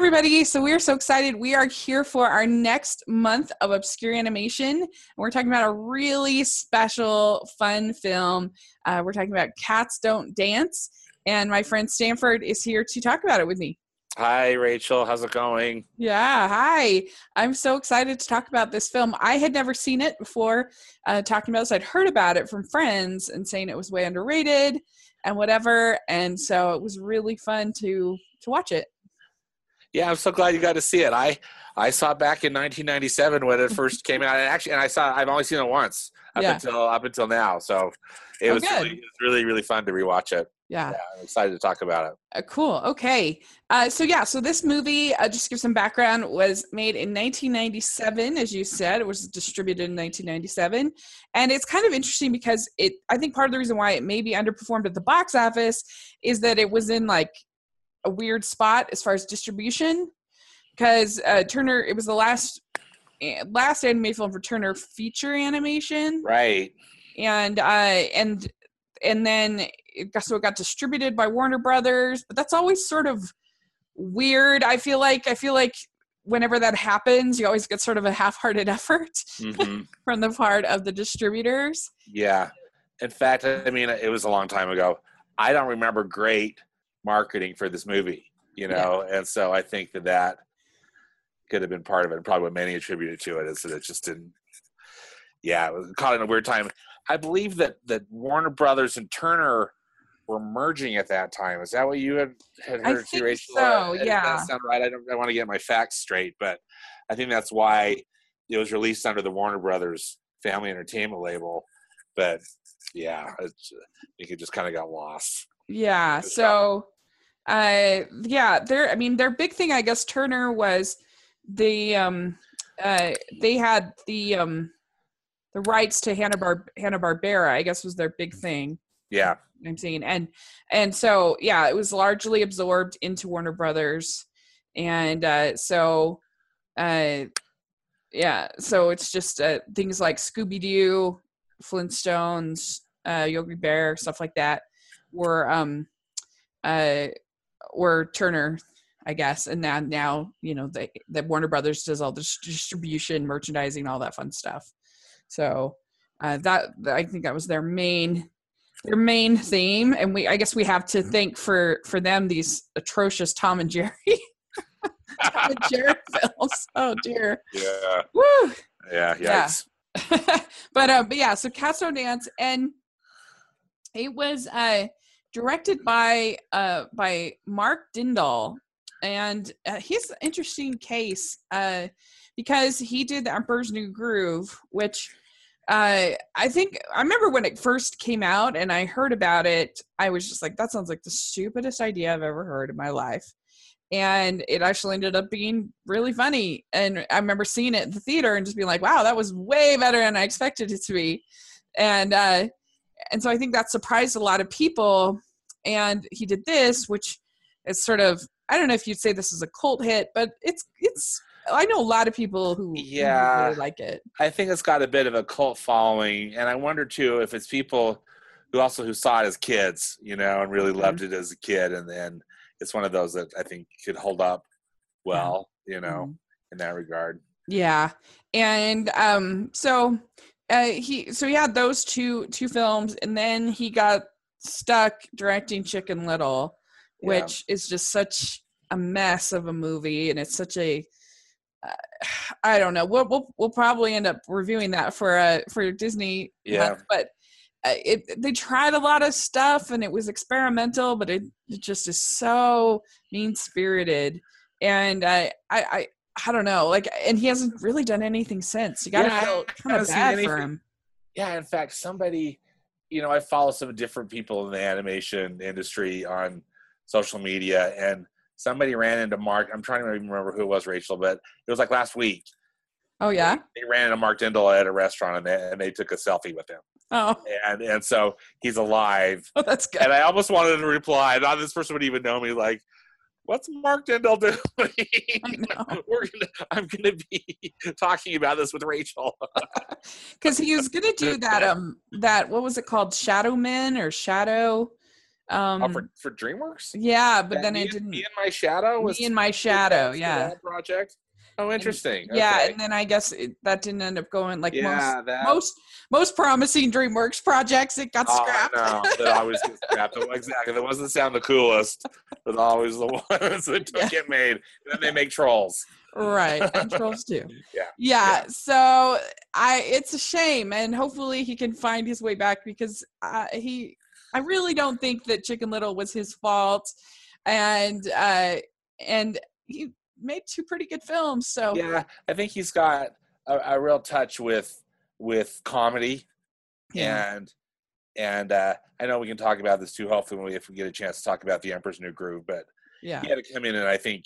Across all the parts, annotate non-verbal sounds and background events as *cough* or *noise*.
everybody. So we are so excited. We are here for our next month of Obscure Animation. And we're talking about a really special, fun film. Uh, we're talking about Cats Don't Dance. And my friend Stanford is here to talk about it with me. Hi, Rachel. How's it going? Yeah, hi. I'm so excited to talk about this film. I had never seen it before uh, talking about this. I'd heard about it from friends and saying it was way underrated and whatever. And so it was really fun to to watch it. Yeah, I'm so glad you got to see it. I I saw it back in 1997 when it first came out. And actually, and I saw I've only seen it once up Yeah. until up until now. So it Oh, was really, it was really really fun to rewatch it. Yeah. Yeah, I'm excited to talk about it. Uh, cool. Okay. Uh, so yeah, so this movie, uh, just to give some background, was made in 1997, as you said. It was distributed in 1997, and it's kind of interesting because it. I think part of the reason why it maybe underperformed at the box office is that it was in like a weird spot as far as distribution, because uh, Turner. It was the last eh, last anime film for Turner feature animation Right. and uh and and then it got, so it got distributed by Warner Brothers, but that's always sort of weird. I feel like I feel like whenever that happens, you always get sort of a half-hearted *laughs* effort hmm *laughs* from the part of the distributors. yeah. In fact, I mean, it was a long time ago. I don't remember great marketing for this movie, you know, and so I think that that could have been part of it. And Probably what many attributed to it is that it just didn't. Yeah, it was caught in a weird time. I believe that that Warner Brothers and Turner were merging at that time. Is that what you had, had I heard? think too, Rachel? so, does yeah. That sound right? I don't. I want to get my facts straight, but I think that's why it was released under the Warner Brothers Family Entertainment label. But yeah, it's, it just kind of got lost. Yeah. So, uh, yeah, their I mean, their big thing, I guess, Turner was the um, uh, they had the um, the rights to Hanna Bar Hanna Barbera. I guess was their big thing. Yeah, I'm seeing, and and so yeah, it was largely absorbed into Warner Brothers, and uh, so, uh, yeah, so it's just uh, things like Scooby Doo, Flintstones, uh, Yogi Bear, stuff like that were um, uh, were Turner, I guess, and now now you know they that Warner Brothers does all the distribution, merchandising, all that fun stuff. So uh, that I think that was their main their main theme and we i guess we have to thank for for them these atrocious tom and jerry *laughs* tom and jerry films oh dear yeah, Woo! yeah. Yeah. *laughs* But uh but yeah so don't dance and it was uh directed by uh by mark dindal and uh, he's an interesting case uh because he did the emperor's new groove which uh, I think I remember when it first came out and I heard about it, I was just like, that sounds like the stupidest idea I've ever heard in my life. And it actually ended up being really funny. And I remember seeing it in the theater and just being like, wow, that was way better than I expected it to be. And uh, and so I think that surprised a lot of people. And he did this, which is sort of I don't know if you'd say this is a cult hit, but it's it's I know a lot of people who, who Yeah. really like it. I think it's got a bit of a cult following, and I wonder too if it's people who also who saw it as kids, you know, and really Mhm. loved it as a kid, and then it's one of those that I think could hold up well, you know, Mhm. in that regard. Yeah, and um, so uh, he so he had those two two films, and then he got stuck directing Chicken Little, Yeah. which is just such a mess of a movie, and it's such a uh, I don't know. We'll, we'll we'll probably end up reviewing that for uh for Disney. Yeah. month, but uh, it they tried a lot of stuff and it was experimental, but it, it just is so mean spirited, and I I I don't know. Like, and he hasn't really done anything since. You gotta Yeah, feel kind of bad for him. Yeah, in fact, somebody, you know, I follow some different people in the animation industry on social media, and somebody ran into Mark. I'm trying to even remember who it was, Rachel, but it was like last week. Oh yeah. They ran into Mark Dindal at a restaurant, and they, and they took a selfie with him, Oh, and and so he's alive. *laughs* oh that's good. And I almost wanted to reply. Not this person would even know me. Like, what's Mark Dindal doing? *laughs* know. *laughs* We're gonna, I'm going to be talking about this with Rachel. *laughs* because he was gonna do that um that what was it called shadow men or shadow Um, oh, for, for DreamWorks. yeah, but That then me, it didn't. Me and my shadow was Me in my shadow, yeah. project. Oh, interesting. Yeah, Okay. and then I guess it, that didn't end up going like yeah, that. most most most promising DreamWorks projects. It got Oh, scrapped. Know. That always gets scrapped. Exactly. That wasn't sound the coolest, but always the *laughs* ones that don't get made. And then they make trolls. right, and trolls too. *laughs* Yeah, yeah. yeah. So I, it's a shame, and hopefully he can find his way back because uh, he, I really don't think that Chicken Little was his fault, and uh, and he made two pretty good films. So Yeah, I think he's got a, a real touch with with comedy, yeah, and and uh, I know we can talk about this too. Hopefully, when we, if we get a chance to talk about the Emperor's New Groove, but yeah. he had to come in and I think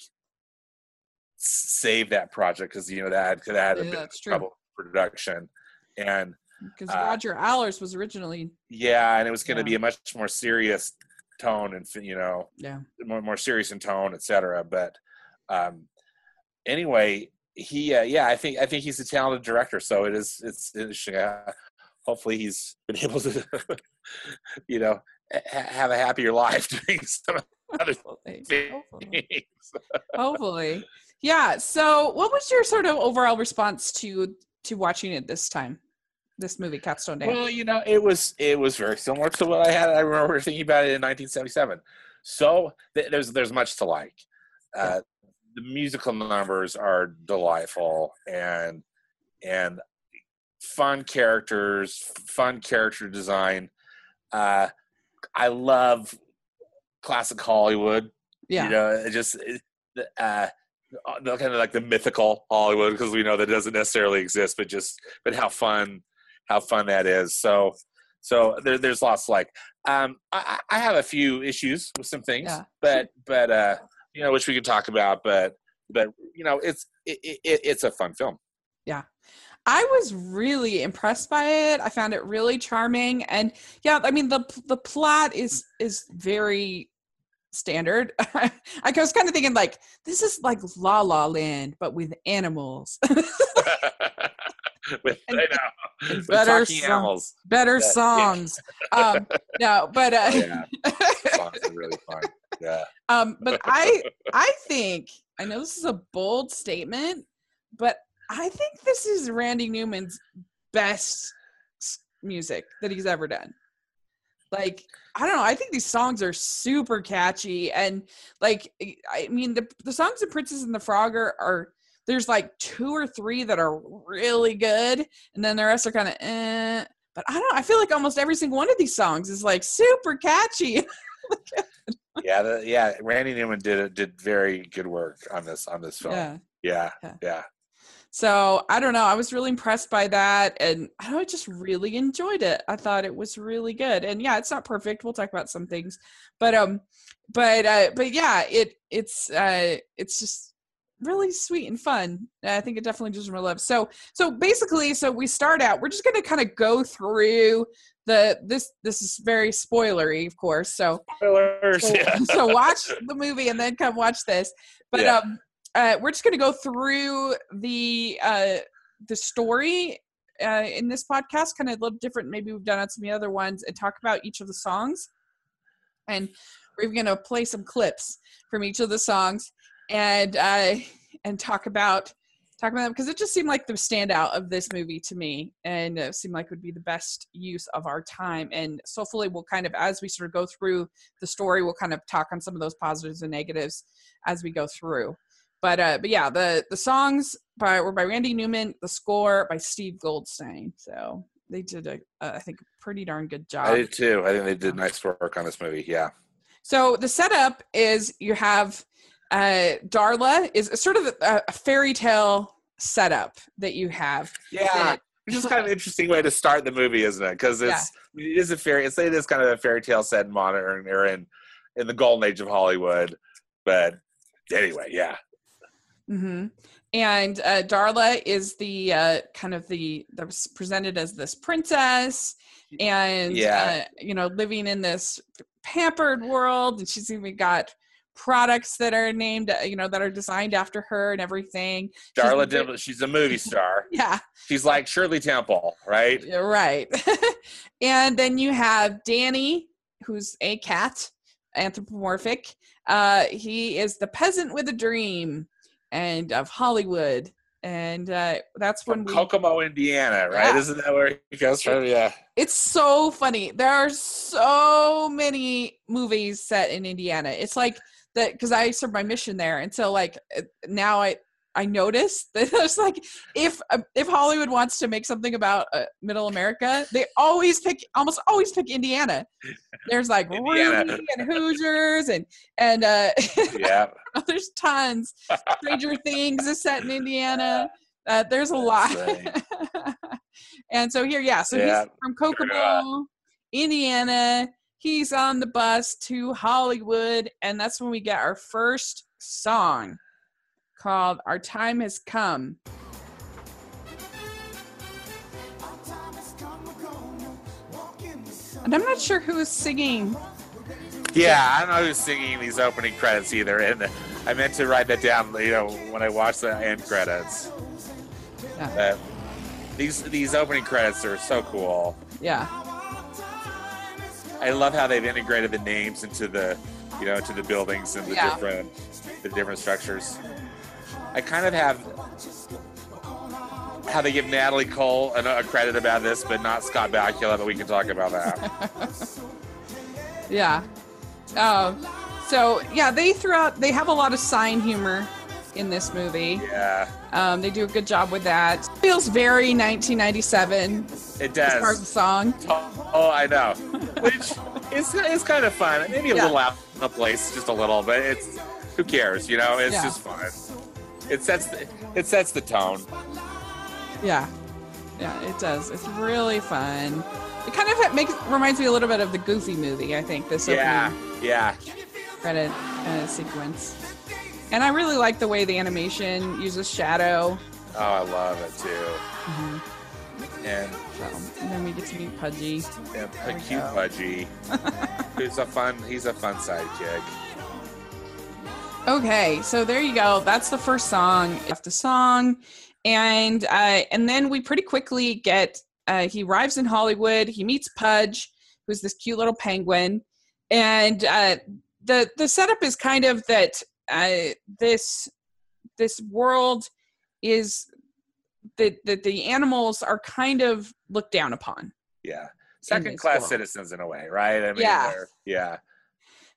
save that project because you know that could have had a Yeah, bit of trouble production, and Because uh, Roger Allers was originally yeah, and it was going to Yeah. be a much more serious tone and you know yeah more more serious in tone, etc. But um, anyway, he uh, yeah, I think I think he's a talented director. So it is it's interesting. Uh, hopefully, he's been *laughs* able to you know ha- have a happier life *laughs* doing some other hopefully. things. Hopefully. *laughs* Hopefully. Yeah. So, what was your sort of overall response to to watching it this time? This movie, Cats Don't Dance. Well, you know, it was it was very similar to what I had. I remember thinking about it in 1977. So th- there's there's much to like. Uh, the musical numbers are delightful and and fun characters, fun character design. Uh, I love classic Hollywood. yeah. You know, it just it, uh, the kind of like the mythical Hollywood because we know that doesn't necessarily exist, but just but how fun, how fun that is. So, so there, there's lots like um, I, I have a few issues with some things, Yeah. but but uh, you know, which we could talk about, but but you know, it's it, it, it's a fun film. Yeah. I was really impressed by it. I found it really charming, and yeah, I mean the the plot is is very standard. *laughs* I was kind of thinking like this is like La La Land, but with animals, *laughs* *laughs* *laughs* with, And- I know, better song- animals. better Yeah. songs. Um, no, but uh, *laughs* Yeah, *laughs* songs are really fun. Yeah. um, but I I think I know this is a bold statement, but I think this is Randy Newman's best music that he's ever done. Like I don't know, I think these songs are super catchy and like I- I mean the the songs of Princess and the Frog are, are there's like two or three that are really good and then the rest are kind of eh. But I don't I feel like almost every single one of these songs is like super catchy. *laughs* yeah, the, yeah. Randy Newman did did very good work on this on this film. yeah. Yeah, Yeah. yeah. So I don't know. I was really impressed by that, and I I just really enjoyed it. I thought it was really good, and yeah, it's not perfect. We'll talk about some things, but um, but uh, but yeah, it it's uh, it's just really sweet and fun. I think it definitely deserves more love. So so basically, so we start out. We're just gonna kind of go through the this this is very spoilery, of course. So Spoilers. so, yeah. so watch the movie and then come watch this. But Yeah. um, uh, we're just gonna go through the uh the story uh in this podcast, kind of a little different. Maybe we've done on some of the other ones, and talk about each of the songs. And we're even gonna play some clips from each of the songs and uh and talk about talk about them because it just seemed like the standout of this movie to me and uh, seemed like would be the best use of our time and so hopefully we'll kind of as we sort of go through the story we'll kind of talk on some of those positives and negatives as we go through but uh but yeah the the songs by were by randy newman the score by steve goldstein so they did a, a i think a pretty darn good job I did too. I think they did nice work on this movie. Yeah. so the setup is you have uh, Darla is sort of a, a fairy tale setup that you have. Yeah. Which is kind of an interesting way to start the movie, isn't it? Because it's it is a fairy. It's it is kind of a fairy tale set in modern or in in the golden age of Hollywood. But anyway, yeah, Mhm. And uh, Darla is the uh, kind of the that was presented as this princess, and Yeah. uh, you know living in this pampered world, and she's even got products that are named, uh, you know, that are designed after her and everything. She's Darla Dimple. She's a movie star. *laughs* Yeah, She's like Shirley Temple, right? Right. *laughs* and then you have Danny, who's a cat, anthropomorphic. Uh, he is the peasant with a dream, and of Hollywood, and uh, that's when From we. Kokomo, Indiana, right? Yeah. Isn't that where he goes from? Yeah. It's so funny. There are so many movies set in Indiana. It's like that because I served my mission there, and so like uh, now I I noticed *laughs* that it's like if uh, if Hollywood wants to make something about uh, Middle America, they always pick almost always pick Indiana. There's like *laughs* Indiana. Rudy and Hoosiers and and uh, Yeah. *laughs* there's tons. Stranger Things is set in Indiana. Uh, there's a lot. And so here, yeah, so Yeah. he's from Kokomo, Indiana. He's on the bus to Hollywood, and that's when we get our first song called Our Time Has Come. And I'm not sure who is singing. Yeah, I don't know who's singing these opening credits either, and I meant to write that down. You know, when I watched the end credits. Yeah. Uh, these these opening credits are so cool. Yeah. I love how they've integrated the names into the, you know, into the buildings and the Yeah. different the different structures. I kind of have how they give Natalie Cole a, a credit about this, but not Scott Bakula. But we can talk about that. *laughs* Yeah. Um, so yeah, they threw out. They have a lot of sign humor in this movie. yeah, Um, they do a good job with that. Feels very 1997 it as far as the does. song. Oh, I know. Which is it's kind of fun. Maybe a Yeah. little out of place, just a little, but it's who cares? You know, it's Yeah. just fun. It sets the, it sets the tone. Yeah, yeah, it does. It's really fun. It kind of makes reminds me a little bit of the Goofy movie. I think this Yeah, yeah. credit uh, sequence. And I really like the way the animation uses shadow. Oh, I love it too. Mm-hmm. And and then we get to meet Pudgy. Yeah, a cute go. Pudgy. *laughs* He's a fun. He's a fun sidekick. Okay, so there you go. That's the first song. It's the song, and uh, and then we pretty quickly get. Uh, he arrives in Hollywood. He meets Pudge, who's this cute little penguin, and uh, the the setup is kind of that uh, this this world is that that the animals are kind of looked down upon. Yeah, second class world. citizens in a way, right? I mean, Yeah. yeah,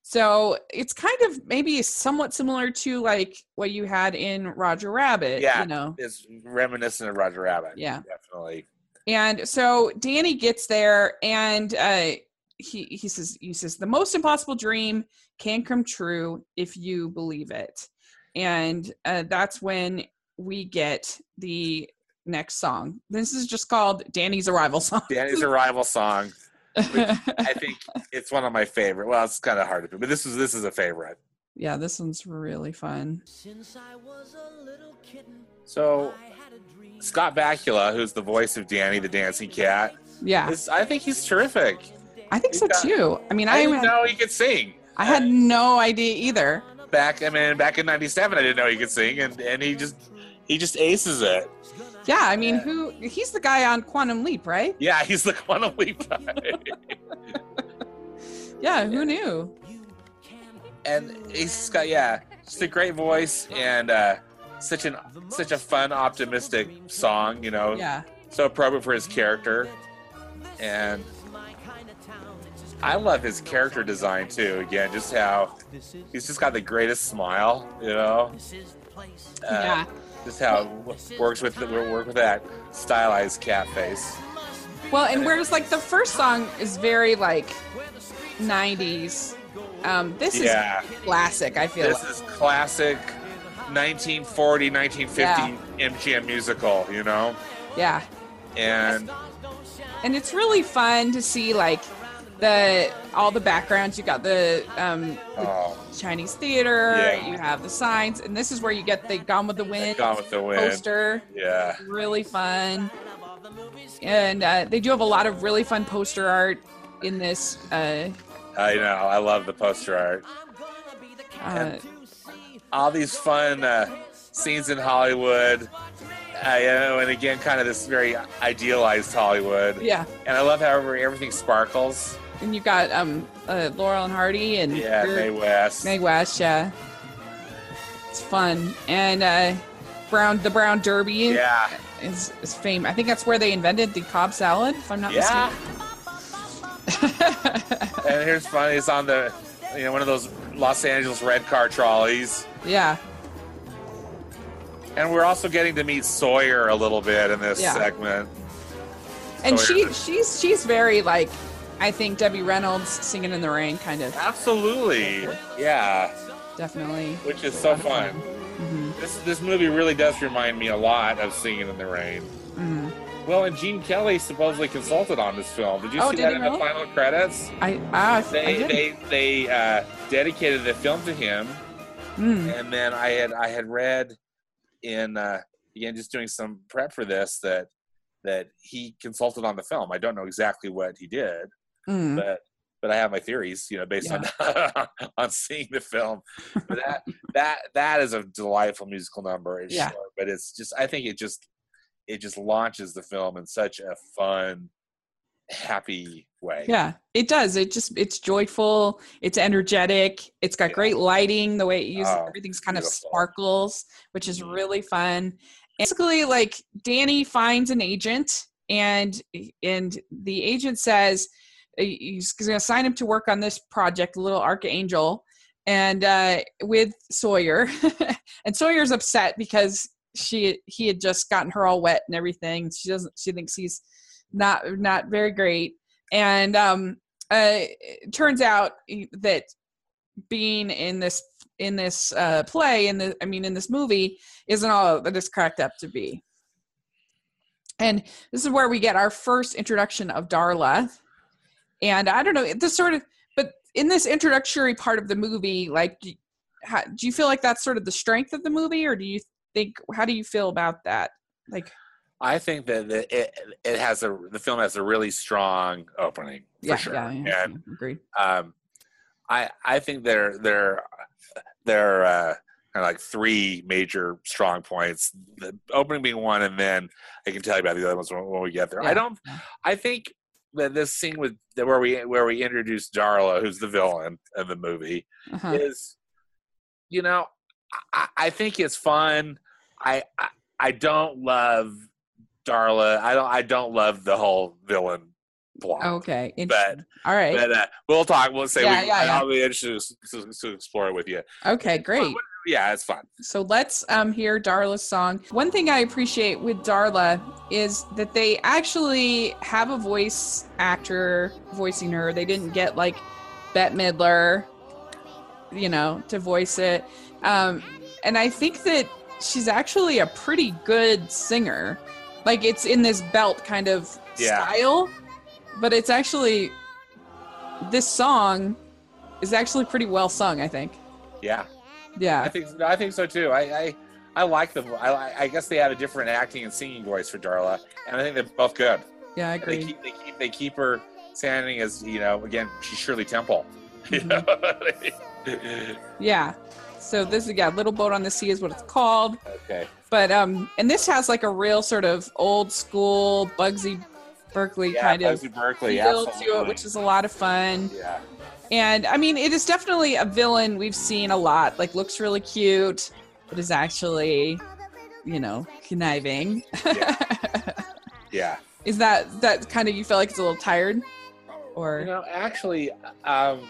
So it's kind of maybe somewhat similar to like what you had in Roger Rabbit. Yeah. you know. it's reminiscent of Roger Rabbit. Yeah. definitely. And so Danny gets there and uh he he says he says the most impossible dream can come true if you believe it. And uh, that's when we get the next song. This is just called Danny's arrival song. Danny's arrival song. I think *laughs* it's one of my favorite. Well, it's kind of hard to pick, but this is this is a favorite. yeah, this one's really fun. Since I was a little kitten, So I had a dream. Scott Bakula, who's the voice of Danny the dancing cat, Yeah, is I think he's terrific. I think so got- too. I mean, I I didn't had, know he could sing. I had no idea either. back I mean back in '97 I didn't know he could sing and and he just he just aces it. Yeah, I mean, who? He's the guy on Quantum Leap, right? Yeah, he's the quantum leap guy. *laughs* Yeah, who knew? and he's got yeah, just a great voice and uh, such an such a fun, optimistic song. You know, Yeah, so appropriate for his character. And I love his character design too. Again, just how he's just got the greatest smile. You know, uh, yeah. Just how it works with the, work with that stylized cat face. Well, and whereas like the first song is very like '90s, um, this Yeah. is classic. I feel This like. is classic 1940, 1950 MGM musical, you know? yeah, And and it's really fun to see like the all the backgrounds. You got the um, oh, Chinese theater. Yeah. You have the signs, and this is where you get the Gone with the Wind Gone with the Wind. poster. Yeah. Really fun, and uh, they do have a lot of really fun poster art in this. Uh, I know. I love the poster art. uh, All these fun uh, scenes in Hollywood. You know, and again, kind of this very idealized Hollywood. yeah, And I love how everything sparkles. And you've got um uh, Laurel and Hardy and Yeah, Mae West. Meg West. Yeah, it's fun and uh, Brown the Brown Derby Yeah, is is fame. I think that's where they invented the Cobb salad. If I'm not yeah. mistaken. *laughs* And here's funny. It's on the, you know, one of those Los Angeles red car trolleys. yeah, And we're also getting to meet Sawyer a little bit in this Yeah. segment. and Sawyer. she she's she's very like I think Debbie Reynolds singing in the rain kind of Absolutely. Yeah, definitely. which is so fun. hmm This this movie really does remind me a lot of Singing in the Rain. hmm Well, and Gene Kelly supposedly consulted on this film. Did you Oh, see did that in the final credits? I I They did. they they uh, dedicated the film to him, Mm. and then I had I had read in uh, again just doing some prep for this that that he consulted on the film. I don't know exactly what he did, Mm. but but I have my theories, you know, based on *laughs* on seeing the film. But that that that is a delightful musical number. It's Yeah. short, but it's just I think it just it just launches the film in such a fun, happy way. Yeah, it does. It just it's joyful. It's energetic. It's got Yeah. great lighting. The way it uses Oh, everything's kind of sparkles, which is Mhm. really fun. And Basically, like Danny finds an agent, and and the agent says he's going to sign him to work on this project, Little Archangel, and uh, with Sawyer. *laughs* and Sawyer's upset because she he had just gotten her all wet and everything. She doesn't. She thinks he's not not very great and um uh it turns out that being in this in this uh play in the i mean in this movie isn't all that it's cracked up to be and this is where we get our first introduction of darla and i don't know this sort of but in this introductory part of the movie like do, how, do you feel like that's sort of the strength of the movie or do you think how do you feel about that like I think that the, it it has a the film has a really strong opening for yeah sure. yeah, yeah, And yeah agreed um, I I think there there there are uh, kind of like three major strong points. The opening being one, and then I can tell you about the other ones when, when we get there. Yeah, I don't. I think this scene with where we where we introduce Darla, who's the villain in the movie, uh-huh. is you know I, I think it's fun. I, I I don't love Darla. I don't I don't love the whole villain plot. Okay. interesting. All right. But uh, we'll talk. We'll say Yeah, we, yeah, yeah. I'll be interested to, to, to explore it with you. okay, great. Yeah, it's fun. So let's um hear Darla's song. One thing I appreciate with Darla is that they actually have a voice actor voicing her. They didn't get like Bette Midler, you know, to voice it. Um and I think that she's actually a pretty good singer. Like it's in this belt kind of Yeah. style, but it's actually this song is actually pretty well sung, I think. Yeah, Yeah. I think I think so too. I I, I like them. I, I guess they have a different acting and singing voice for Darla, and I think they're both good. Yeah, I And They agree. keep they keep they keep her sounding as you know again she's Shirley Temple. *laughs* Mm-hmm. Yeah. So this is yeah, Little Boat on the Sea is what it's called. okay. But um and this has like a real sort of old school Busby Berkeley Yeah, kind of Berkeley. feel to it, which is a lot of fun. yeah. And I mean it is definitely a villain we've seen a lot. Like looks really cute, but is actually, you know, conniving. *laughs* Yeah. yeah. is that that kind of you feel like it's a little tired? Or You know, actually, um,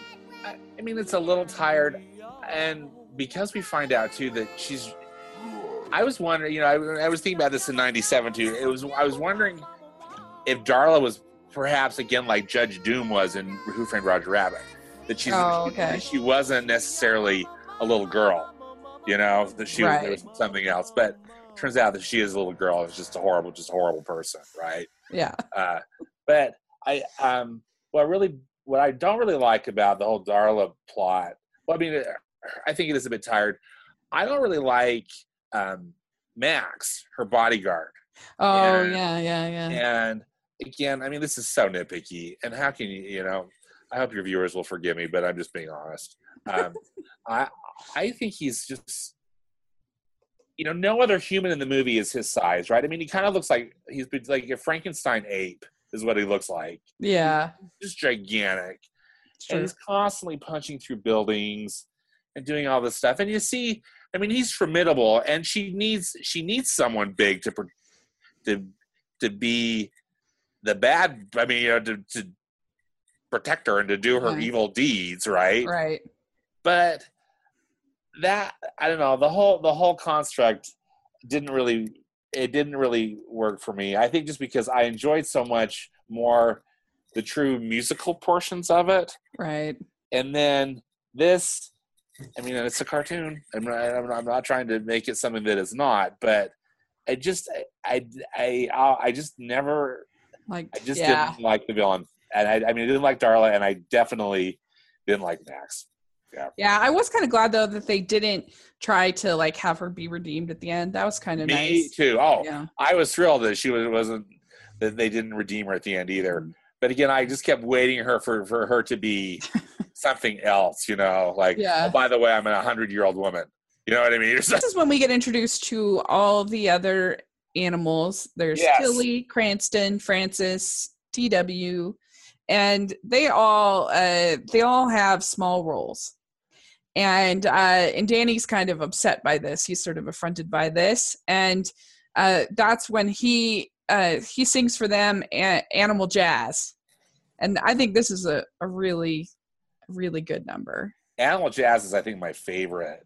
I, I mean, it's a little tired, and because we find out too that she's. I was wondering, you know, I, I was thinking about this in '97 too. It was I was wondering if Darla was perhaps again like Judge Doom was in Who Framed Roger Rabbit, that she's Oh, okay. she wasn't necessarily a little girl, you know, that she was, Right. was something else, but. Turns out that she is a little girl. It's just a horrible, just a horrible person, right? yeah. Uh, but I, um, what really, what I don't really like about the whole Darla plot, well, I mean, I think it is a bit tired. I don't really like um, Max, her bodyguard, Oh Yeah. yeah, yeah, yeah. and again, I mean, this is so nitpicky. And how can you, you know? I hope your viewers will forgive me, but I'm just being honest. Um, *laughs* I, I think he's just. You know, no other human in the movie is his size, right? I mean, he kind of looks like he's been like a Frankenstein ape is what he looks like. Yeah. Just gigantic. And he's constantly punching through buildings and doing all this stuff. And you see, I mean, he's formidable, and she needs she needs someone big to to to be the bad. I mean, you know, to, to protect her and to do her evil deeds, right? Right. But that I don't know the whole the whole construct didn't really it didn't really work for me. I think just because I enjoyed so much more the true musical portions of it Right. and then this i mean it's a cartoon i'm not, I'm not, I'm not trying to make it something that it's not but i just i i i, I just never Like i just yeah. didn't like the villain and I, I mean i didn't like darla and i definitely didn't like max Yeah, yeah, I was kind of glad though that they didn't try to like have her be redeemed at the end. That was kind of me nice. too oh Yeah. i was thrilled that she was, wasn't that they didn't redeem her at the end either Mm. but again i just kept waiting her for for her to be *laughs* something else you know like Yeah. oh by the way i'm a hundred year old woman you know what i mean *laughs* This is when we get introduced to all the other animals. There's Yes. Tilly, Cranston, Francis, TW, and they all uh, they all have small roles. And uh, and Danny's kind of upset by this. He's sort of affronted by this, and uh, that's when he uh, he sings for them a- Animal Jazz, and I think this is a, a really really good number. Animal Jazz is, I think, my favorite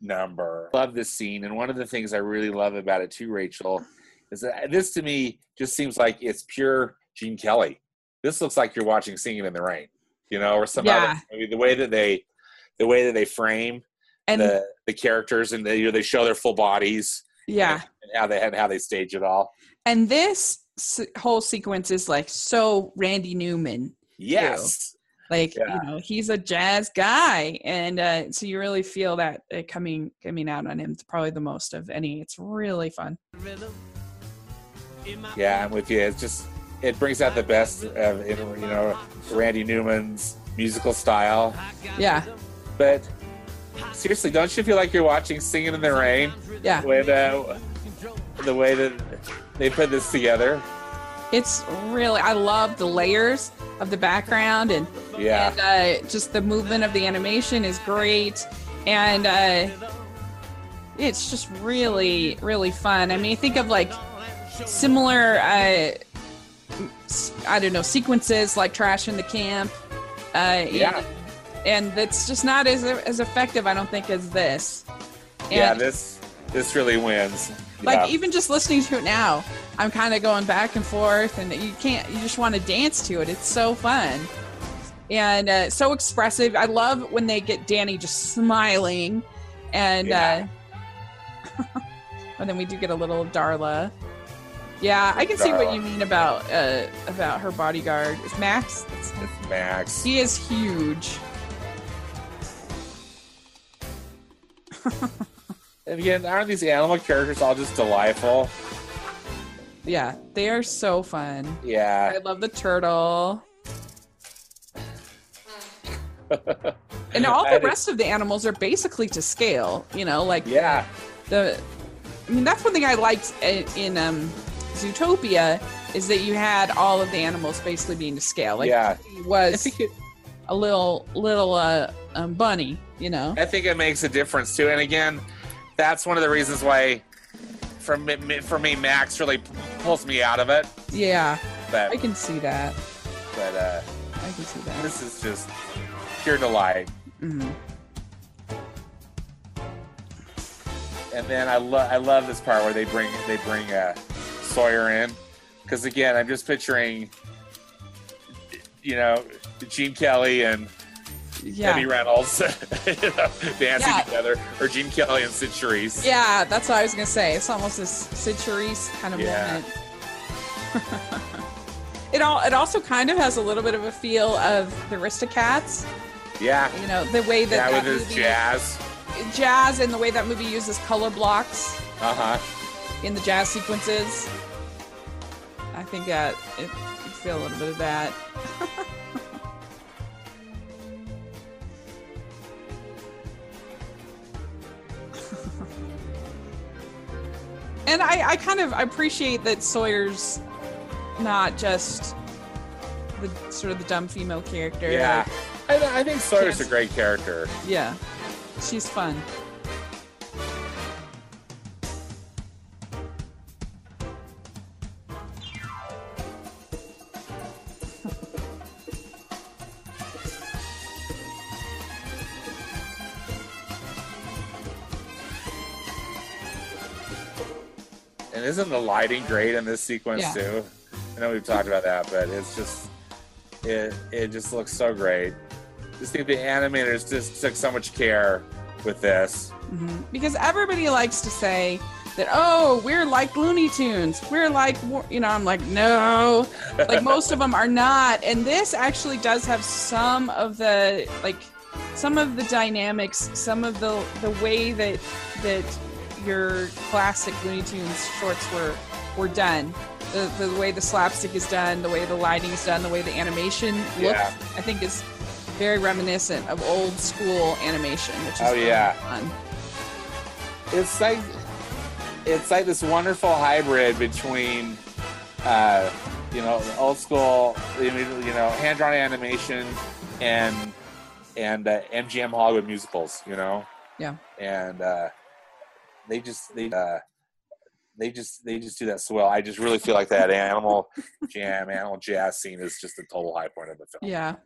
number. Love this scene, and one of the things I really love about it too, Rachel, is that this to me just seems like it's pure Gene Kelly. This looks like you're watching Singing in the Rain, you know, or some Yeah. other movie. The way that they, the way that they frame And the the characters, and they you know, they show their full bodies, yeah, and how they and how they stage it all. And this whole sequence is like so Randy Newman. Yes, Like Yeah. you know, he's a jazz guy, and uh, so you really feel that uh, coming coming out on him. Probably the most of any. It's really fun. Rhythm in my yeah, I'm with you. It's just it brings out the best of in, you know Randy Newman's musical style. Yeah, But seriously, don't you feel like you're watching Singing in the Rain yeah. when uh, the way that they put this together? It's really. I love the layers of the background and Yeah, and uh, just the movement of the animation is great, and uh, it's just really really fun. I mean, think of like similar. Uh, I don't know sequences like Trashin' the Camp. Uh, Yeah. and it's just not as as effective, I don't think, as this. And yeah. This this really wins. like yeah. even just listening to it now, I'm kind of going back and forth, and you can't. You just want to dance to it. It's so fun and uh, so expressive. I love when they get Danny just smiling, and Yeah. uh, *laughs* and then we do get a little Darla. Yeah, I can see what you mean about uh, about her bodyguard. It's Max? It's, It's Max. he is huge. And again, aren't these animal characters all just delightful? Yeah, they are so fun. Yeah. I love the turtle. And all *laughs* the rest of the animals are basically to scale, you know, like Yeah. the I mean that's one thing I liked in, in um Zootopia is that you had all of the animals basically being to scale. Like Yeah. he was a little little uh um, bunny, you know. I think it makes a difference too. And again, that's one of the reasons why, for me, for me, Max really pulls me out of it. Yeah, But I can see that. but uh, I can see that. this is just pure delight. Mhm. And then I love I love this part where they bring they bring uh, Sawyer in because again I'm just picturing you know Gene Kelly and Yeah. Debbie Reynolds *laughs* you know, dancing Yeah. together or Gene Kelly and Cyd Charisse. Yeah, that's what I was gonna say. It's almost this Cyd Charisse kind of Yeah. moment. *laughs* it all it also kind of has a little bit of a feel of the Aristocats. Yeah, You know, the way that, yeah, that with movie, jazz. jazz and the way that movie uses color blocks Uh huh. In the jazz sequences. I think that it you feel a little bit of that. *laughs* and I, I kind of appreciate that Sawyer's not just the sort of the dumb female character. Yeah, Like, I, I think Sawyer's a great character. yeah, she's fun. Isn't the lighting great in this sequence Yeah. too? I know we've talked about that, but it's just it it just looks so great. Just think the animators just took so much care with this. hmm Because everybody likes to say that, oh, we're like Looney Tunes. We're like, you know, I'm like, no, like most of them are not. And this actually does have some of the, like, some of the dynamics, some of the the way that that your classic Looney Tunes shorts were were done. The, the way the slapstick is done, the way the lighting is done, the way the animation looks, Yeah. I think is very reminiscent of old school animation, which is Oh, really yeah. fun. It's like it's like this wonderful hybrid between uh, you know old school you know hand drawn animation and and uh, MGM Hollywood musicals. You know. Yeah. And uh, they just they uh, they just they just do that so well. I just really feel like that animal *laughs* jam, animal jazz scene is just the total high point of the film. Yeah.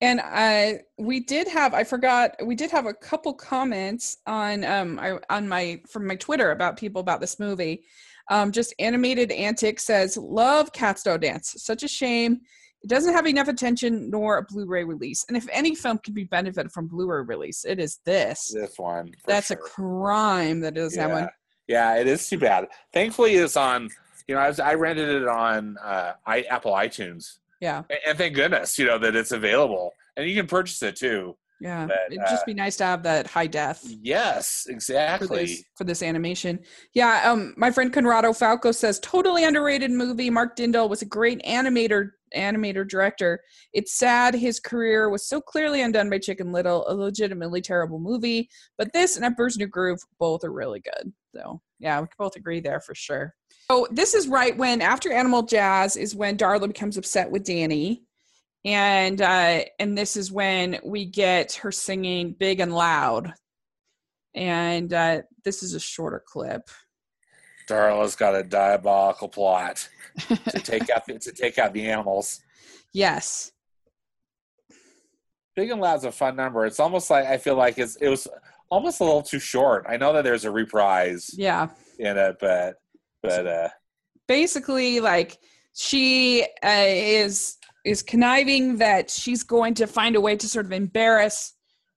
And I we did have I forgot we did have a couple comments on um I, on my from my Twitter about people about this movie. Um just animated antic says love Cat's do Dance. Such a shame. It doesn't have enough attention nor a Blu-ray release. And if any film can be benefited from Blu-ray release, it is this. This one. for That's a sure. crime that it doesn't have one. Yeah, it is too bad. Thankfully, it's on. You know, I, was, I rented it on uh, I, Apple iTunes, Yeah. and, and thank goodness, you know, that it's available, and you can purchase it too. Yeah. But, It'd just uh, be nice to have that high def. Yes, for exactly. this for this animation. Yeah, um, my friend Conrado Falco says totally underrated movie. Mark Dindal was a great animator, animator director. It's sad his career was so clearly undone by Chicken Little, a legitimately terrible movie. But this and Emperor's New Groove both are really good. So yeah, we can both agree there for sure. So this is right when after Animal Jazz is when Darla becomes upset with Danny. And uh, and this is when we get her singing big and loud and uh, this is a shorter clip. Darla's got a diabolical plot to take out the, to take out the animals. *laughs* Yes, Big and Loud's a fun number. It's almost like I feel like it's it was almost a little too short. I know that there's a reprise yeah. in it, but but uh, Basically, like she uh, is is conniving that she's going to find a way to sort of embarrass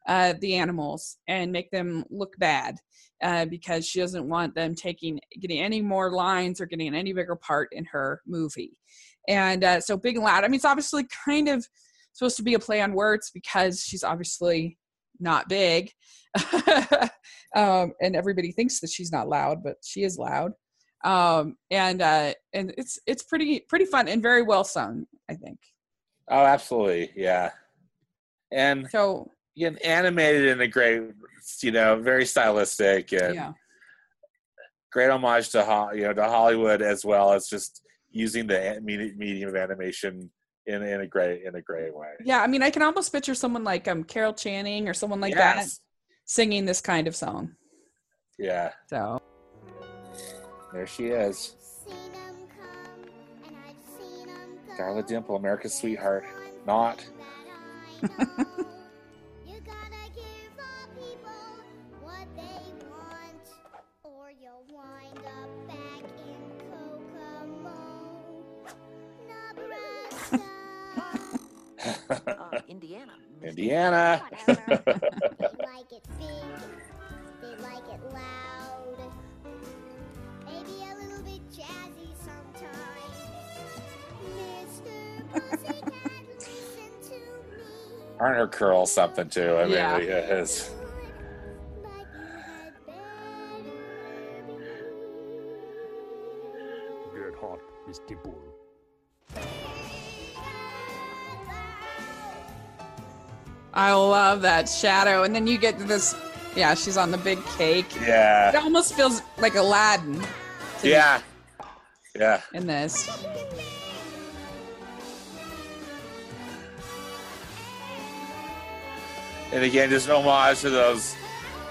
uh, the animals and make them look bad uh, because she doesn't want them taking getting any more lines or getting any bigger part in her movie. And uh, so, big and loud. I mean, it's obviously kind of supposed to be a play on words because she's obviously not big, *laughs* um, and everybody thinks that she's not loud, but she is loud. Um, and uh, and it's it's pretty pretty fun and very well sung, I think. oh, absolutely, yeah. And So again, animated in a great, you know, very stylistic and yeah, great homage to you know to Hollywood as well as just using the medium of animation in in a great in a great way. yeah. I mean, I can almost picture someone like um Carol Channing or someone like that singing this kind of song. Yeah, So there she is, Darla Dimple, America's sweetheart. Not. *laughs* Indiana. *laughs* They like it big, they like it loud, maybe a little bit jazzy sometimes. Mr. Pussycat, listen to me. Aren't her curls something too? I mean, Yeah. it I love that shadow. And then you get this. Yeah, she's on the big cake. Yeah. It almost feels like Aladdin. Yeah. Yeah. In this. And again, just an homage to those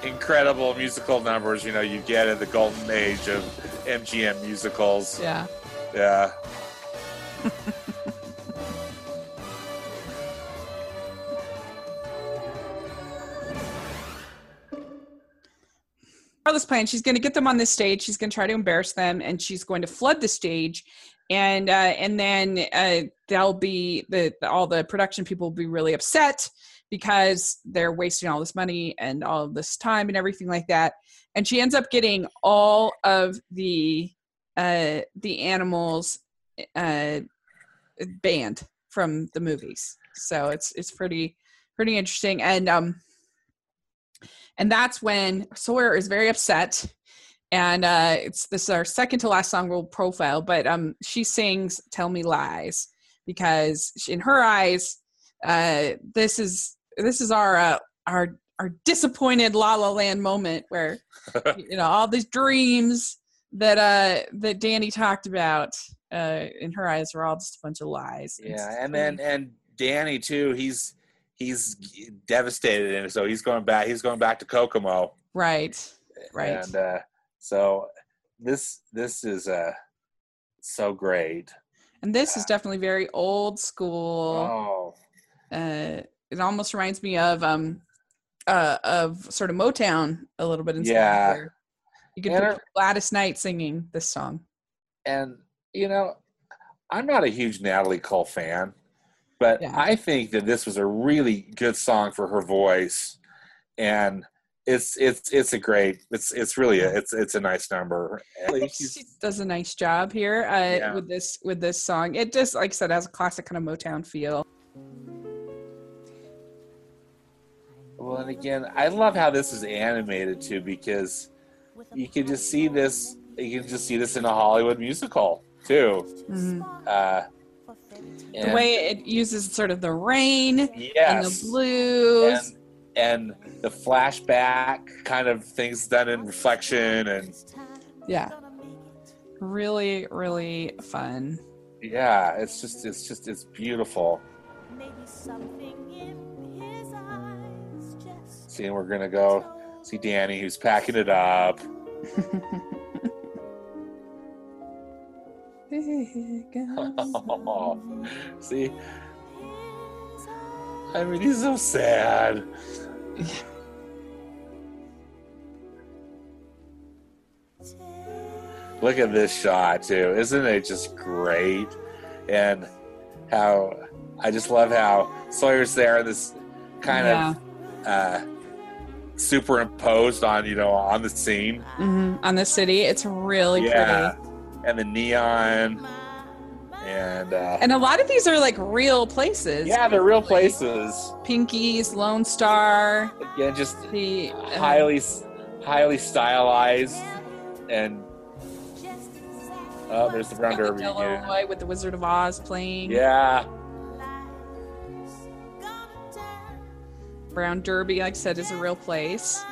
incredible musical numbers, you know, you get in the golden age of MGM musicals. Yeah. Yeah. *laughs* Darla's plan. She's going to get them on this stage. She's going to try to embarrass them, and she's going to flood the stage, and uh, and then uh, they'll be the all the production people will be really upset because they're wasting all this money and all of this time and everything like that. And she ends up getting all of the uh, the animals uh, banned from the movies. So it's it's pretty pretty interesting. And um, and that's when Sawyer is very upset. And uh, it's this is our second to last song we'll profile, but um, she sings "Tell Me Lies" because she, in her eyes, uh, this is this is our uh, our our disappointed La La Land moment where *laughs* you know all these dreams that uh that Danny talked about uh in her eyes were all just a bunch of lies. Yeah, and then and Danny too. He's he's devastated, and so he's going back. He's going back to Kokomo. right, right. And uh, so this this is uh so great. and this is definitely very old school. Oh, uh it almost reminds me of um uh of sort of motown a little bit Yeah. you can her- gladys knight singing this song and you know, I'm not a huge Natalie Cole fan, but Yeah. I think that this was a really good song for her voice, and it's it's it's a great it's it's really a, it's it's a nice number. I think she does a nice job here uh Yeah. with this with this song it just like i said has a classic kind of motown feel Well, and again, I love how this is animated too because you can just see this. You can just see this in a Hollywood musical too. Mhm. Uh, the way it uses sort of the rain and the blues and, and the flashback kind of things done in reflection, and yeah really really fun yeah, it's just it's just it's beautiful. Maybe something in his eyes just See, we're gonna go see Danny who's packing it up. *laughs* *laughs* see, I mean, he's so sad. Look at this shot too. Isn't it just great? And how I just love how Sawyer's there, in this kind Yeah. of uh, superimposed on you know on the scene. Mhm. on the city it's really yeah, pretty and the neon, and uh, and a lot of these are like real places yeah, they're real places. pinkies lone star Again, just the uh, highly highly stylized and oh, there's the brown derby white with the Wizard of Oz playing. Yeah. Brown Derby, like I said, is a real place.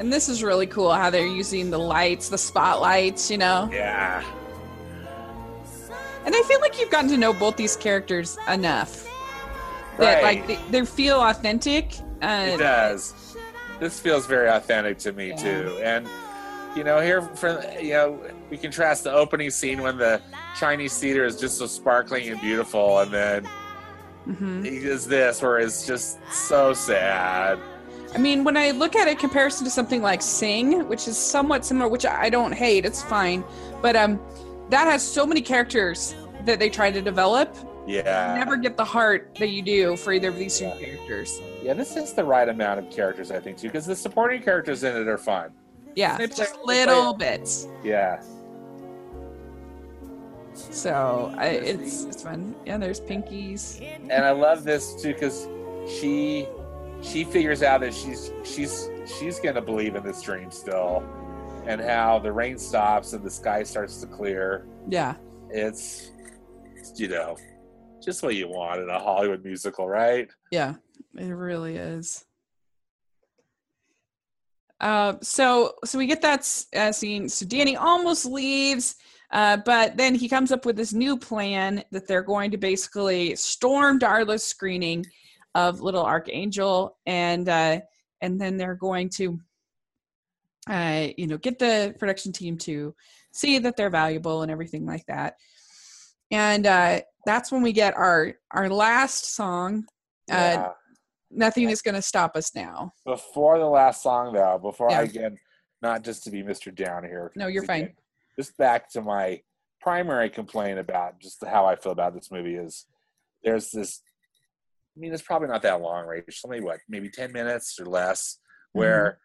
And this is really cool how they're using the lights, the spotlights, you know. Yeah. And I feel like you've gotten to know both these characters enough that Right. like they, they feel authentic. Uh, It does. This feels very authentic to me Yeah. too. And you know, here from you know, we contrast the opening scene when the Chinese theater is just so sparkling and beautiful, and then mhm. he does this where it's just so sad. I mean, when I look at it comparison to something like Sing, which is somewhat similar, which I don't hate, it's fine, but um, that has so many characters that they try to develop. Yeah. You never get the heart that you do for either of these two Yeah. characters. Yeah, this is the right amount of characters, I think, too, because the supporting characters in it are fun. Yeah, They play- just they play- little bits. Yeah. So I, it's it's fun. Yeah, there's Pinkies. and I love this too because she she figures out that she's she's she's gonna believe in this dream still, and how the rain stops and the sky starts to clear. Yeah, It's you know just what you want in a Hollywood musical, right? yeah, it really is. Uh, so so we get that uh, scene. So Danny almost leaves, uh, but then he comes up with this new plan that they're going to basically storm Darla's screening of Little Archangel, and uh, and then they're going to, uh, you know, get the production team to see that they're valuable and everything like that. And uh, that's when we get our our last song. Uh, Yeah. Nothing is going to stop us now. Before the last song, though, before Yeah. I again, not just to be Mr. Down here. No, you're again, fine. Just back to my primary complaint about just how I feel about this movie is there's this. I mean, it's probably not that long? It's only what, maybe ten minutes or less, mm-hmm. where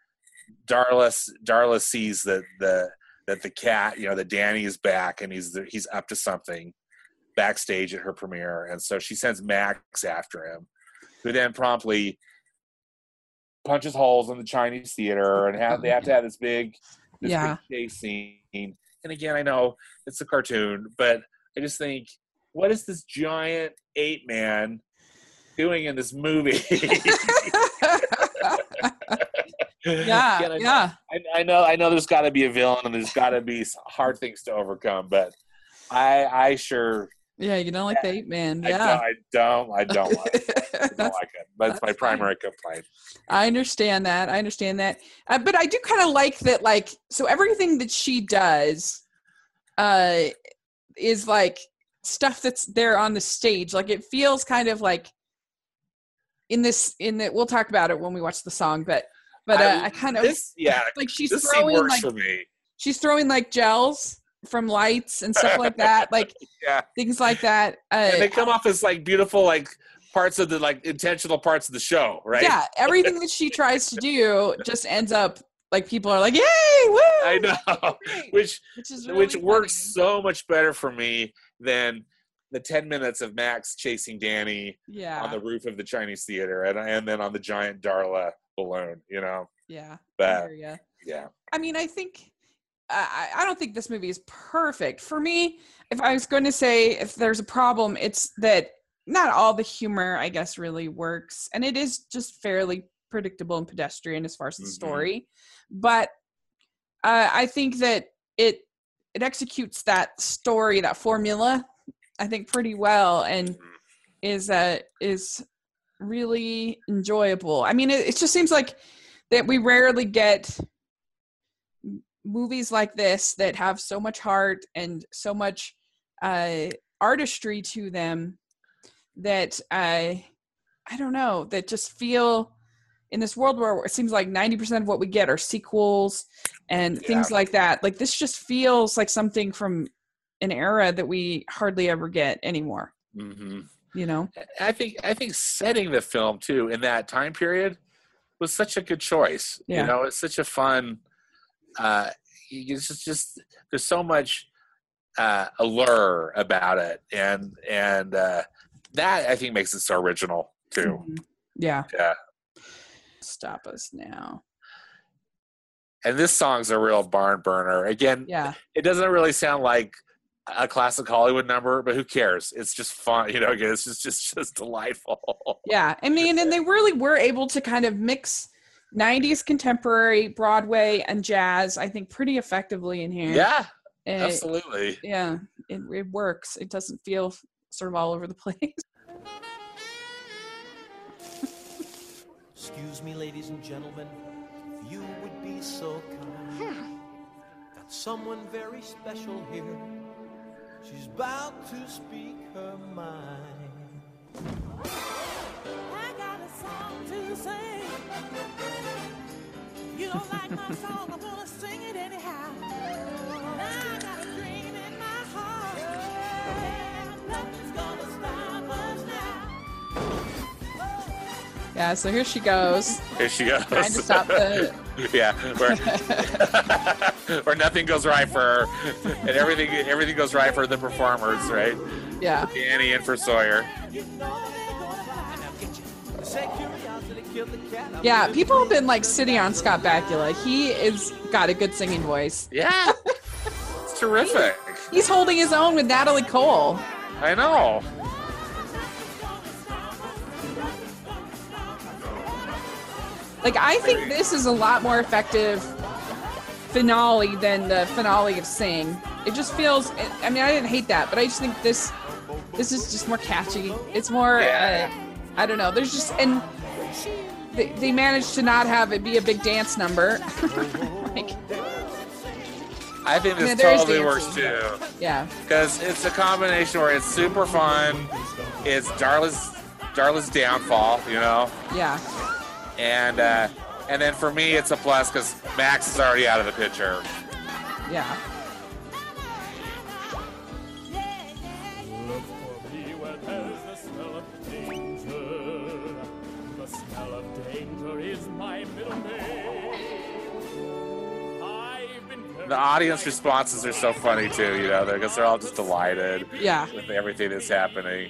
Darla Darla sees that the that the cat, you know, that Danny is back and he's he's up to something backstage at her premiere, and so she sends Max after him, who then promptly punches holes in the Chinese theater, and have they have to have this big, this Yeah. big chase scene. And again, I know it's a cartoon, but I just think, what is this giant ape man doing in this movie? *laughs* yeah, I know- yeah. I, I know, I know. There's got to be a villain, and there's got to be s- hard things to overcome. But I, I sure, Yeah, you don't like the ape man. I, Yeah. don't, I don't, I don't like it. *laughs* I don't That's- like it. That's, my that's fine. primary complaint. I understand that. I understand that. Uh, but I do kind of like that, like, so everything that she does uh, is like stuff that's there on the stage. Like, it feels kind of like in this, in that we'll talk about it when we watch the song, but, but uh, I, kind of, this, yeah. *laughs* like, she's throwing like, she's throwing like gels from lights and stuff like that. *laughs* Like, Yeah. things like that. Uh, and they come off as like beautiful like parts of the like intentional parts of the show right Yeah, everything that she tries to do just ends up like people are like, "Yay, woo!" i know which which is really which works so much better for me than the 10 minutes of max chasing danny Yeah, on the roof of the chinese theater and, and then on the giant darla balloon you know yeah. I but ya. yeah I mean, I think I, I don't think this movie is perfect for me. If I was going to say if there's a problem, it's that not all the humor, I guess, really works, and it is just fairly predictable and pedestrian as far as the Mhm. story. But uh, I think that it it executes that story, that formula, I think pretty well, and is uh, is really enjoyable. I mean, it, it just seems like that we rarely get movies like this that have so much heart and so much uh, artistry to them that I I don't know that just feel in this world where it seems like 90% of what we get are sequels and things like that like this just feels like something from an era that we hardly ever get anymore hmm you know? I think i think setting the film too in that time period was such a good choice Yeah. you know? It's such a fun uh it's just, just there's so much uh allure about it and and uh that i think makes it so original too. Mhm. yeah. Yeah. Stop us now. And this song's a real barn burner. Again yeah. it doesn't really sound like a classic hollywood number but who cares it's just fun you know it's just just just delightful *laughs* Yeah, I mean, and they really were able to kind of mix 90s contemporary, Broadway, and jazz, I think, pretty effectively in here. yeah Eh, absolutely yeah, it, it works. It doesn't feel sort of all over the *laughs* place. Excuse me, ladies and gentlemen, if you would be so kind. Got someone very special here. She's about to speak her mind. I got a song to sing. You don't like my song, I'm gonna sing it anyhow. I got a dream in my heart. and nothing's gonna stop us now. Yeah, so here she goes, Here she goes. trying to stop the. *laughs* yeah, where, *laughs* where nothing goes right for her, and everything everything goes right for the performers, right? Yeah, Danny and for Sawyer. You know they're gonna fly. Now get you. They say curiosity killed the cat. I'm yeah. People have been like sitting on Scott Bakula. He is got a good singing voice. Yeah, *laughs* it's terrific. He's holding his own with Natalie Cole. I know. Like I think this is a lot more effective finale than the finale of Sing. It just feels. I mean, I didn't hate that, but I just think this this is just more catchy. It's more. Yeah. Uh, I don't know. There's just and they, they managed to not have it be a big dance number. *laughs* like, I think this Yeah, totally works too. yeah, because it's a combination where it's super fun. It's Darla's Darla's downfall, you know, yeah, and uh, and then for me it's a plus because Max is already out of the picture. yeah. Look for me where there's the smell of danger. The smell of danger is my middle name. I've been very The audience responses are so funny too, you know, because they're all just delighted Yeah. with everything that's happening.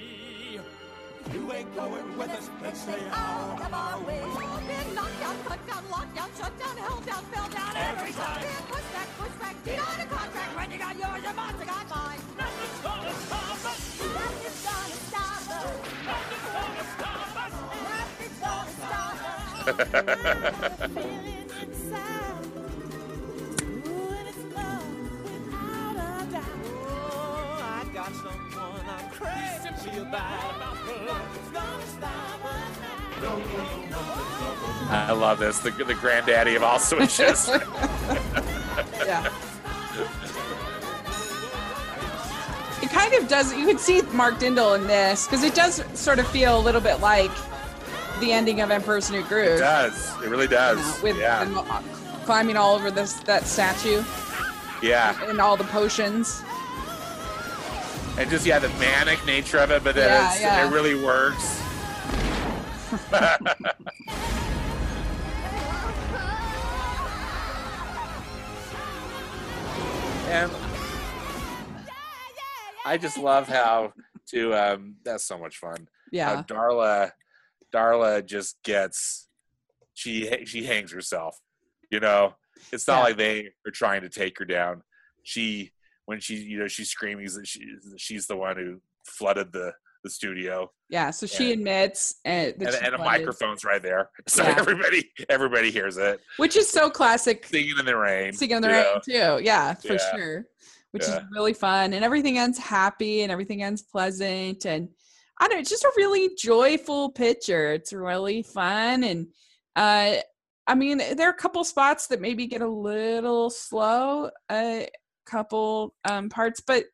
You ain't going with us, let's stay out of our way. Been knocked down, cut down, locked down, shut down, held down, fell down every time. Been pushed back, pushed back, beat on a contract. When you got yours, your monster got mine. Nothing's gonna stop us. Nothing's gonna stop us. Nothing's gonna stop us. Nothing's gonna stop us. *laughs* Feelings inside. Ooh, and it's love without a doubt. Oh, I got someone I'm crazy about. Nothing's gonna stop us now. I love this, the the granddaddy of all switches. *laughs* yeah. It kind of does. You can see Mark Dindal in this because it does sort of feel a little bit like the ending of Emperor's New Groove. it does, it really you does. know, with yeah, climbing all over this that statue yeah, and all the potions. And just yeah, the manic nature of it, but then Yeah, it's, yeah. it really works. *laughs* and I just love how to um that's so much fun. How Yeah, Darla Darla just gets she she hangs herself. You know, it's not Yeah. like they are trying to take her down. She when she you know she's screaming that she she's the one who flooded the the studio yeah. So she Yeah. admits uh, and, she and a microphone's right there, *laughs* so Yeah. everybody everybody hears it. which is so classic. Singing in the rain, Singing in the rain know? too. Yeah, for Yeah. sure. Which is really fun, and everything ends happy, and everything ends pleasant, and I don't know. It's just a really joyful picture. It's really fun, and uh, I mean, there are a couple spots that maybe get a little slow, a couple um, parts, but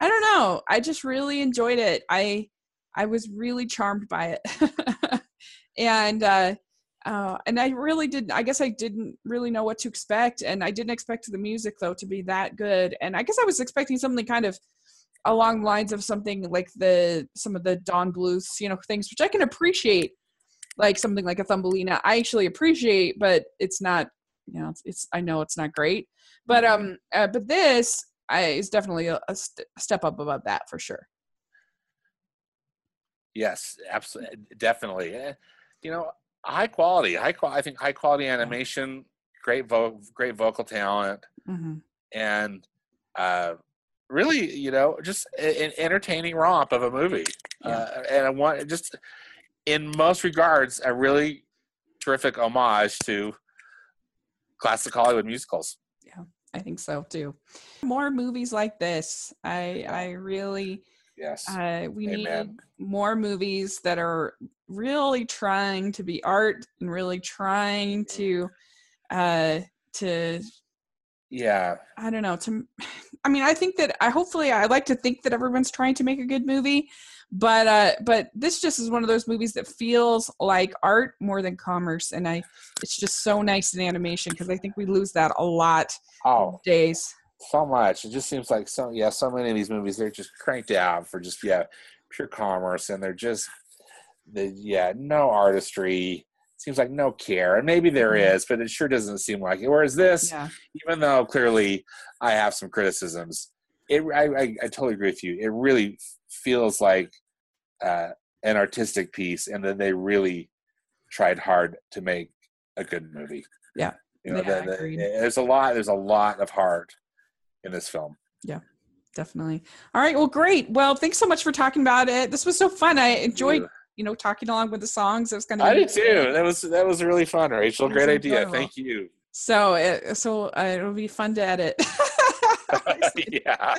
I don't know. I just really enjoyed it. I I was really charmed by it, *laughs* and uh, uh, and I really didn't. I guess I didn't really know what to expect, and I didn't expect the music though to be that good. And I guess I was expecting something kind of along lines of something like the some of the Don Bluth, you know, things which I can appreciate, like something like a Thumbelina. I actually appreciate, but it's not. You know, it's, it's I know it's not great, but um, uh, but this I, is definitely a, a st- step up above that for sure. Yes, absolutely, definitely. Eh, You know, high quality, high quality. I think high quality animation, great vo- great vocal talent, Mm-hmm. and uh, really, you know, just an entertaining romp of a movie. Yeah. Uh, and I want just in most regards a really terrific homage to classic Hollywood musicals. Yeah, I think so too. More movies like this. I I really Yes. uh, we need more movies that are really trying to be art and really trying to uh to yeah. I don't know to *sighs* I mean I think that I hopefully I like to think that everyone's trying to make a good movie but uh but this just is one of those movies that feels like art more than commerce and I it's just so nice in animation because I think we lose that a lot Oh, days. so much. It just seems like so yeah, so many of these movies they're just cranked out for just yeah, pure commerce and they're just the yeah, no artistry. Seems like no care. And maybe there Mhm. is, but it sure doesn't seem like it. Whereas this, Yeah. even though clearly I have some criticisms, it I, I, I totally agree with you. It really feels like uh, an artistic piece, and then they really tried hard to make a good movie. Yeah. you know, Yeah, the- the- there's a lot. There's a lot of heart in this film. Yeah definitely. All right. Well, great. Well, thanks so much for talking about it. This was so fun. I enjoyed you know, talking along with the songs. It was kind of I did too. That was that was really fun, Rachel. Great idea. Thank you. So, it, so uh, it'll be fun to edit. *laughs* *laughs* *laughs* yeah.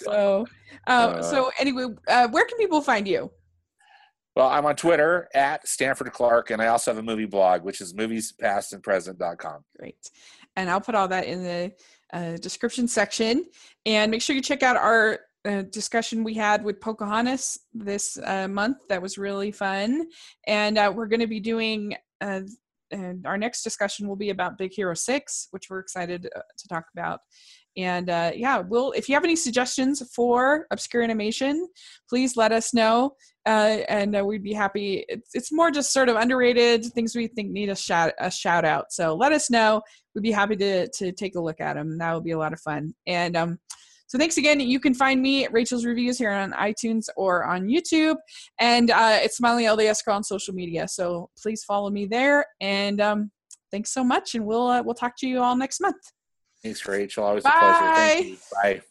so, um, so anyway, uh, where can people find you? well, I'm on Twitter at Stanford Clark, and I also have a movie blog, which is moviespastandpresent.com. Great. And I'll put all that in the uh, description section. And make sure you check out our uh, discussion we had with Pocahontas this uh, month. That was really fun. And uh, we're going to be doing. And our next discussion will be about Big Hero 6, which we're excited uh, to talk about. And uh, yeah, we'll if you have any suggestions for obscure animation, please let us know. Uh, and uh, we'd be happy. It's, it's more just sort of underrated things we think need a shout a shout out. So let us know. We'd be happy to to take a look at them. That would be a lot of fun. And um, so thanks again. You can find me at Rachel's Reviews here on iTunes or on YouTube, and uh, it's LDS Girl on social media. So please follow me there. And um, thanks so much. And we'll uh, we'll talk to you all next month. Thanks, Rachel. Always a pleasure. Thank Bye. you. Bye.